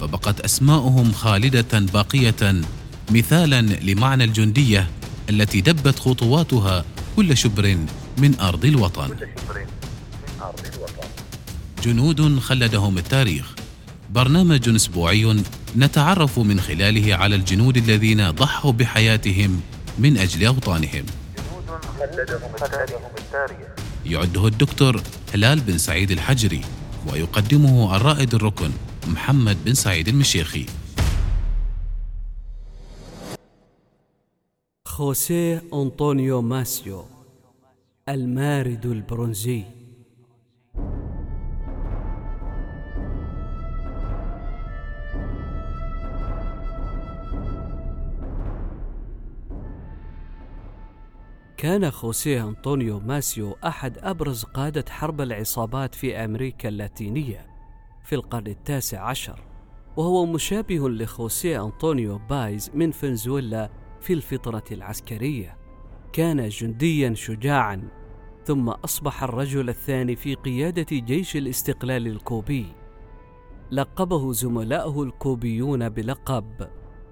فبقت أسماؤهم خالدة باقية مثالا لمعنى الجندية التي دبت خطواتها كل شبر من أرض الوطن. جنود خلدهم التاريخ. برنامج أسبوعي نتعرف من خلاله على الجنود الذين ضحوا بحياتهم من أجل أوطانهم. يعده الدكتور هلال بن سعيد الحجري ويقدمه الرائد الركن. محمد بن سعيد المشيخي خوسيه أنطونيو ماسيو المارد البرونزي. كان خوسيه أنطونيو ماسيو أحد أبرز قادة حرب العصابات في أمريكا اللاتينية. في القرن التاسع عشر وهو مشابه لخوسيه أنطونيو بايز من فنزويلا في الفطرة العسكرية. كان جنديا شجاعا ثم أصبح الرجل الثاني في قيادة جيش الاستقلال الكوبي. لقبه زملاؤه الكوبيون بلقب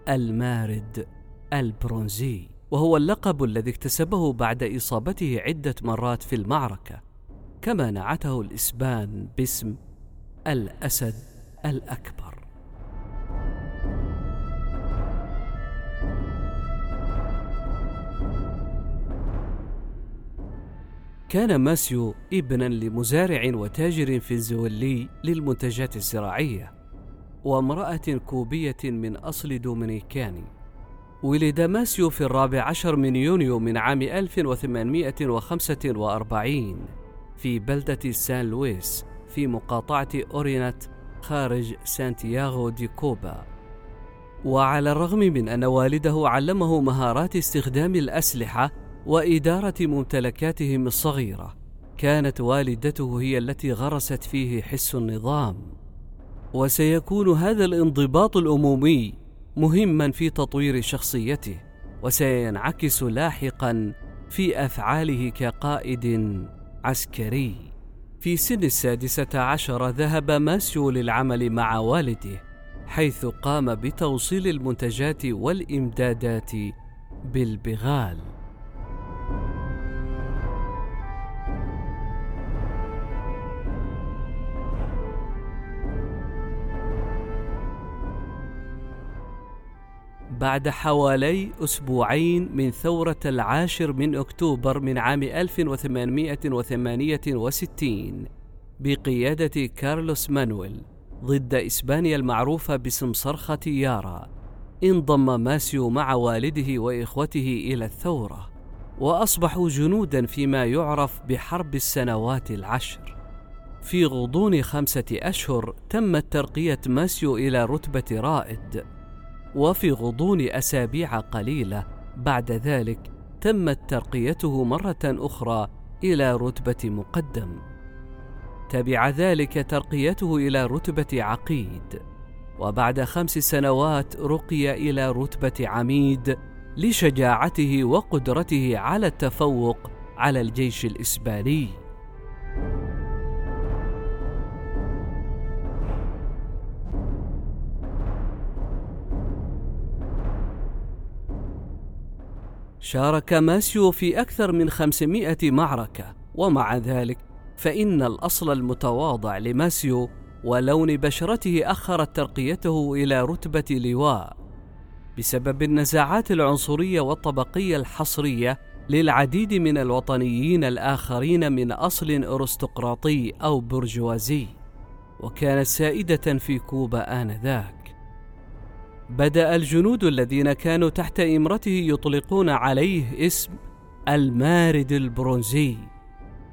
المارد البرونزي وهو اللقب الذي اكتسبه بعد إصابته عدة مرات في المعركة كما نعته الإسبان باسم الأسد الأكبر. كان ماسيو ابنا لمزارع وتاجر فنزويلي للمنتجات الزراعية وامرأة كوبية من أصل دومينيكاني. ولد ماسيو في الرابع عشر من يونيو من عام 1845 في بلدة سان لويس في مقاطعة أورينت خارج سانتياغو دي كوبا. وعلى الرغم من أن والده علمه مهارات استخدام الأسلحة وإدارة ممتلكاتهم الصغيرة كانت والدته هي التي غرست فيه حس النظام. وسيكون هذا الانضباط الأمومي مهما في تطوير شخصيته وسينعكس لاحقا في أفعاله كقائد عسكري. في سن السادسة عشر ذهب ماسيو للعمل مع والده حيث قام بتوصيل المنتجات والإمدادات بالبغال. بعد حوالي أسبوعين من ثورة العاشر من أكتوبر من عام 1868 بقيادة كارلوس مانويل ضد إسبانيا المعروفة باسم صرخة يارا انضم ماسيو مع والده وإخوته إلى الثورة وأصبحوا جنودا فيما يعرف بحرب السنوات العشر. في غضون خمسة أشهر تمت ترقية ماسيو إلى رتبة رائد. وفي غضون أسابيع قليلة. بعد ذلك تمت ترقيته مرة أخرى إلى رتبة مقدم. تبع ذلك ترقيته إلى رتبة عقيد. وبعد خمس سنوات رقي إلى رتبة عميد لشجاعته وقدرته على التفوق على الجيش الإسباني. شارك ماسيو في أكثر من 500 معركة ومع ذلك فإن الأصل المتواضع لماسيو ولون بشرته أخرت ترقيته إلى رتبة لواء. بسبب النزاعات العنصرية والطبقية الحصرية للعديد من الوطنيين الآخرين من أصل أرستقراطي أو برجوازي وكانت سائدة في كوبا آنذاك. بدأ الجنود الذين كانوا تحت إمرته يطلقون عليه اسم المارد البرونزي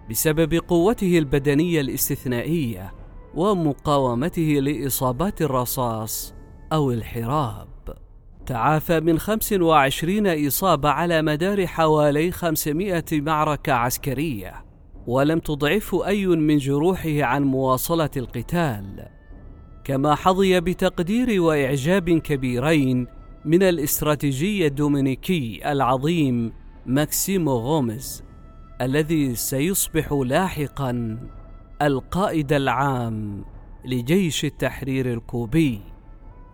بسبب قوته البدنية الاستثنائية ومقاومته لإصابات الرصاص أو الحراب. تعافى من 25 إصابة على مدار حوالي 500 معركة عسكرية ولم تضعفه أي من جروحه عن مواصلة القتال. كما حظي بتقدير وإعجاب كبيرين من الاستراتيجي الدومينيكي العظيم ماكسيمو غوميز الذي سيصبح لاحقا القائد العام لجيش التحرير الكوبي.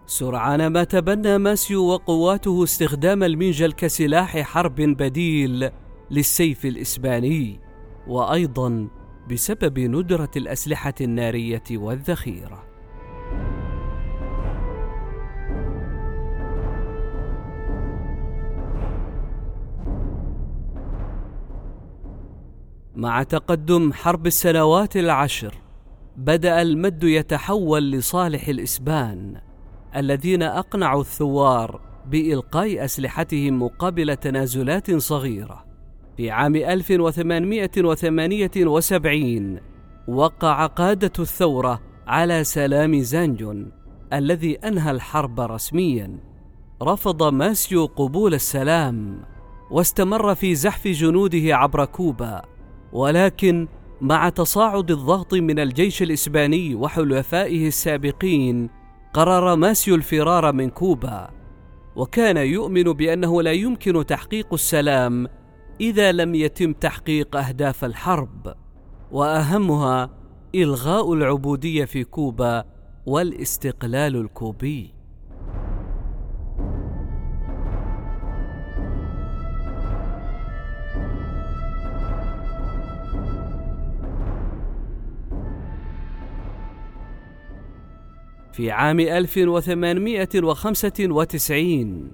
سرعان ما تبنى ماسيو وقواته استخدام المنجل كسلاح حرب بديل للسيف الإسباني وأيضا بسبب ندرة الأسلحة النارية والذخيرة. مع تقدم حرب السنوات العشر بدأ المد يتحول لصالح الإسبان الذين أقنعوا الثوار بإلقاء أسلحتهم مقابل تنازلات صغيرة. في عام 1878 وقع قادة الثورة على سلام زانجون الذي أنهى الحرب رسميا. رفض ماسيو قبول السلام واستمر في زحف جنوده عبر كوبا. ولكن مع تصاعد الضغط من الجيش الإسباني وحلفائه السابقين قرر ماسيو الفرار من كوبا وكان يؤمن بأنه لا يمكن تحقيق السلام إذا لم يتم تحقيق أهداف الحرب وأهمها إلغاء العبودية في كوبا والاستقلال الكوبي. في عام 1895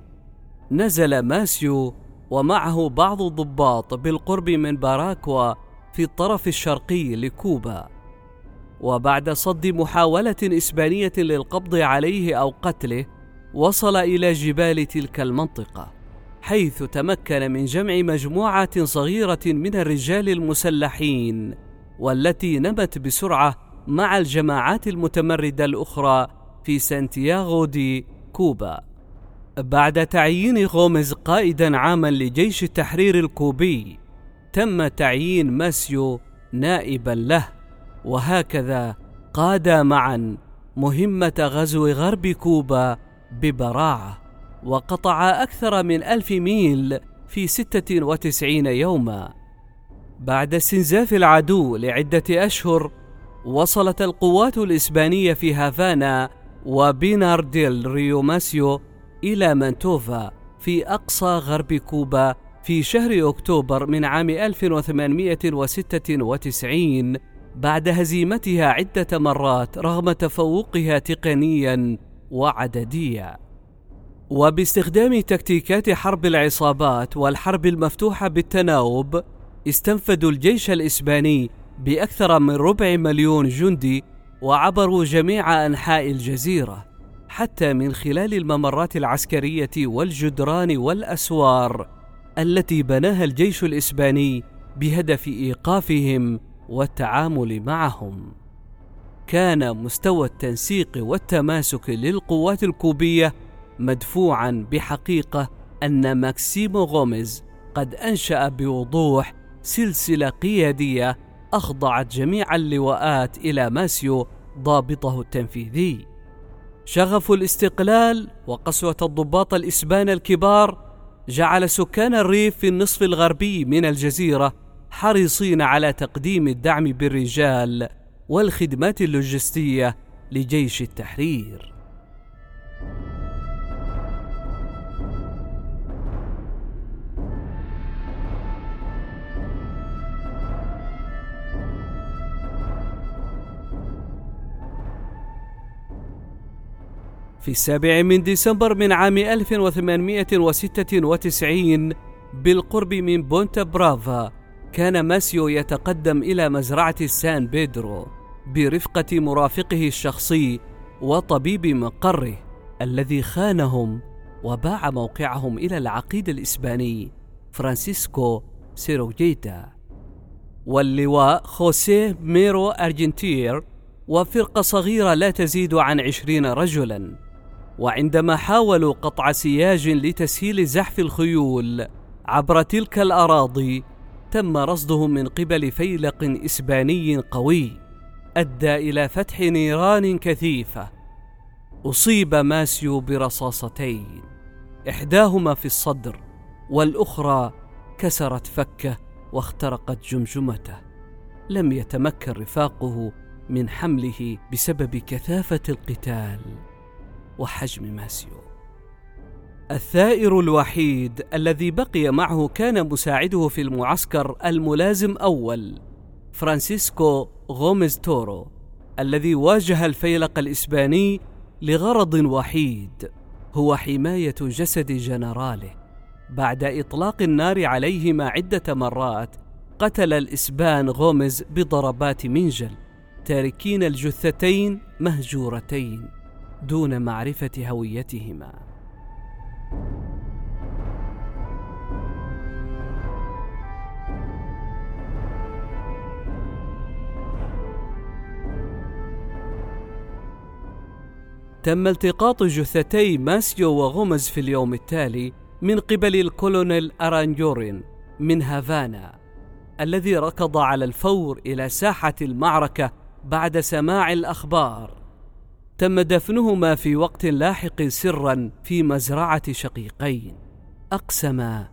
نزل ماسيو ومعه بعض الضباط بالقرب من باراكوا في الطرف الشرقي لكوبا. وبعد صد محاولة إسبانية للقبض عليه أو قتله وصل إلى جبال تلك المنطقة حيث تمكن من جمع مجموعة صغيرة من الرجال المسلحين والتي نمت بسرعة مع الجماعات المتمردة الأخرى في سانتياغو دي كوبا. بعد تعيين غوميز قائدا عاما لجيش التحرير الكوبي تم تعيين ماسيو نائبا له. وهكذا قادا معا مهمة غزو غرب كوبا ببراعة وقطعا أكثر من ألف ميل في ستة وتسعين يوما. بعد استنزاف العدو لعدة أشهر وصلت القوات الإسبانية في هافانا وبينار ديل ريو ماسيو إلى مانتوفا في أقصى غرب كوبا في شهر أكتوبر من عام 1896 بعد هزيمتها عدة مرات رغم تفوقها تقنيا وعدديا. وباستخدام تكتيكات حرب العصابات والحرب المفتوحة بالتناوب استنفذوا الجيش الإسباني بأكثر من ربع مليون جندي وعبروا جميع أنحاء الجزيرة حتى من خلال الممرات العسكرية والجدران والأسوار التي بناها الجيش الإسباني بهدف إيقافهم والتعامل معهم. كان مستوى التنسيق والتماسك للقوات الكوبية مدفوعا بحقيقة أن ماكسيمو غوميز قد أنشأ بوضوح سلسلة قيادية أخضعت جميع اللواءات إلى ماسيو ضابطه التنفيذي. شغف الاستقلال وقسوة الضباط الإسبان الكبار جعل سكان الريف في النصف الغربي من الجزيرة حريصين على تقديم الدعم بالرجال والخدمات اللوجستية لجيش التحرير. في السابع من ديسمبر من عام 1896 بالقرب من بونتا برافا كان ماسيو يتقدم إلى مزرعة سان بيدرو برفقة مرافقه الشخصي وطبيب مقره الذي خانهم وباع موقعهم إلى العقيد الإسباني فرانسيسكو سيروجيتا. واللواء خوسيه ميرو أرجنتير وفرقة صغيرة لا تزيد عن عشرين رجلاً. وعندما حاولوا قطع سياج لتسهيل زحف الخيول عبر تلك الأراضي تم رصدهم من قبل فيلق إسباني قوي أدى إلى فتح نيران كثيفة. أصيب ماسيو برصاصتين إحداهما في الصدر والأخرى كسرت فكه واخترقت جمجمته. لم يتمكن رفاقه من حمله بسبب كثافة القتال. وحجم ماسيو. الثائر الوحيد الذي بقي معه كان مساعده في المعسكر الملازم أول فرانسيسكو غوميز تورو الذي واجه الفيلق الإسباني لغرض وحيد. هو حماية جسد جنراله. بعد إطلاق النار عليهما عدة مرات قتل الإسبان غوميز بضربات منجل تاركين الجثتين مهجورتين. دون معرفة هويتهما. تم التقاط جثتي ماسيو وغومز في اليوم التالي من قبل الكولونيل أرانجورين من هافانا الذي ركض على الفور إلى ساحة المعركة بعد سماع الأخبار. تم دفنهما في وقت لاحق سرا في مزرعة شقيقين. أقسما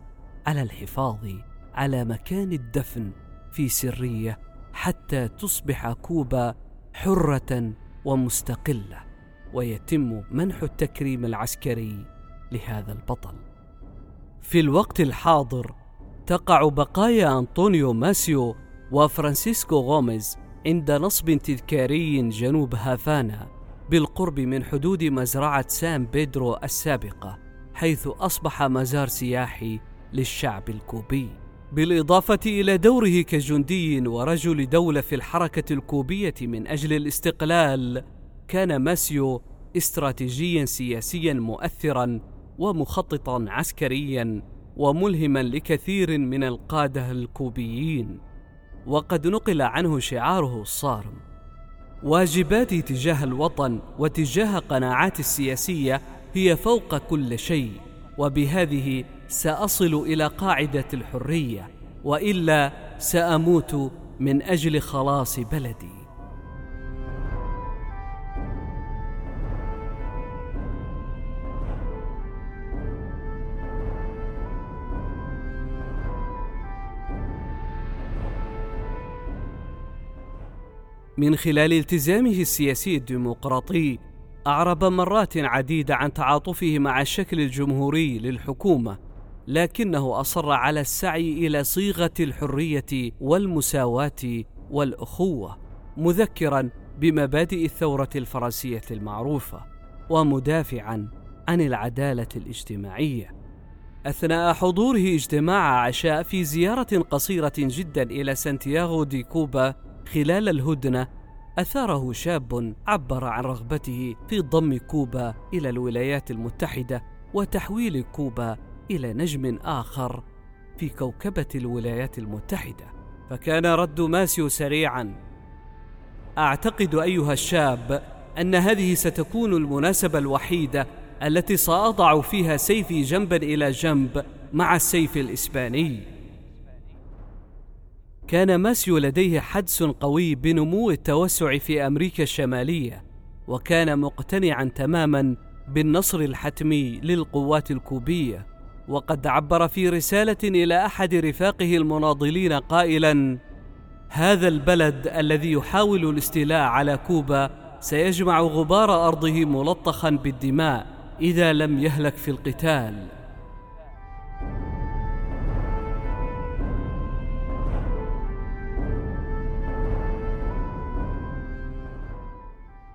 على الحفاظ على مكان الدفن في سرية حتى تصبح كوبا حرة ومستقلة ويتم منح التكريم العسكري لهذا البطل. في الوقت الحاضر تقع بقايا أنطونيو ماسيو وفرانسيسكو غوميز عند نصب تذكاري جنوب هافانا. بالقرب من حدود مزرعة سان بيدرو السابقة حيث أصبح مزار سياحي للشعب الكوبي. بالإضافة إلى دوره كجندي ورجل دولة في الحركة الكوبية من أجل الاستقلال كان ماسيو استراتيجيا سياسيا مؤثرا ومخططا عسكريا وملهما لكثير من القادة الكوبيين. وقد نقل عنه شعاره الصارم واجباتي تجاه الوطن وتجاه قناعاتي السياسية هي فوق كل شيء وبهذه سأصل إلى قاعدة الحرية وإلا سأموت من أجل خلاص بلدي. من خلال التزامه السياسي الديمقراطي أعرب مرات عديدة عن تعاطفه مع الشكل الجمهوري للحكومة لكنه أصر على السعي إلى صيغة الحرية والمساواة والأخوة مذكرا بمبادئ الثورة الفرنسية المعروفة ومدافعا عن العدالة الاجتماعية. أثناء حضوره اجتماع عشاء في زيارة قصيرة جدا إلى سانتياغو دي كوبا خلال الهدنة أثاره شاب عبر عن رغبته في ضم كوبا إلى الولايات المتحدة وتحويل كوبا إلى نجم آخر في كوكبة الولايات المتحدة. فكان رد ماسيو سريعا. أعتقد أيها الشاب أن هذه ستكون المناسبة الوحيدة التي سأضع فيها سيفي جنبا إلى جنب مع السيف الإسباني. كان ماسيو لديه حدس قوي بنمو التوسع في أمريكا الشمالية وكان مقتنعا تماما بالنصر الحتمي للقوات الكوبية. وقد عبر في رسالة إلى أحد رفاقه المناضلين قائلا هذا البلد الذي يحاول الاستيلاء على كوبا سيجمع غبار أرضه ملطخا بالدماء إذا لم يهلك في القتال.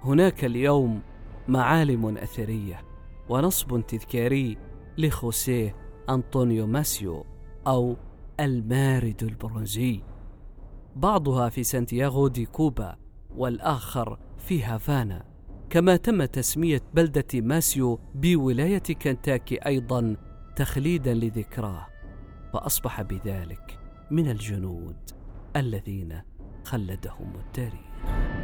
هناك اليوم معالم أثرية ونصب تذكاري لخوسيه أنطونيو ماسيو أو المارد البرونزي. بعضها في سانتياغو دي كوبا والآخر في هافانا. كما تم تسمية بلدة ماسيو بولاية كنتاكي أيضا تخليدا لذكراه فأصبح بذلك من الجنود الذين خلدهم التاريخ.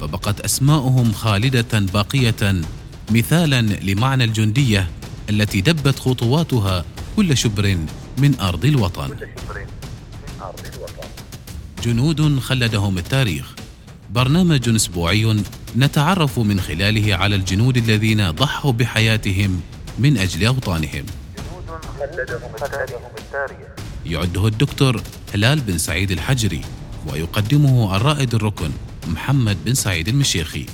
فبقت أسماؤهم خالدة باقية مثالا لمعنى الجندية التي دبت خطواتها كل شبر من أرض الوطن. جنود خلدهم التاريخ. برنامج أسبوعي نتعرف من خلاله على الجنود الذين ضحوا بحياتهم من أجل أوطانهم. يعده الدكتور هلال بن سعيد الحجري ويقدمه الرائد الركن. محمد بن سعيد المشيخي.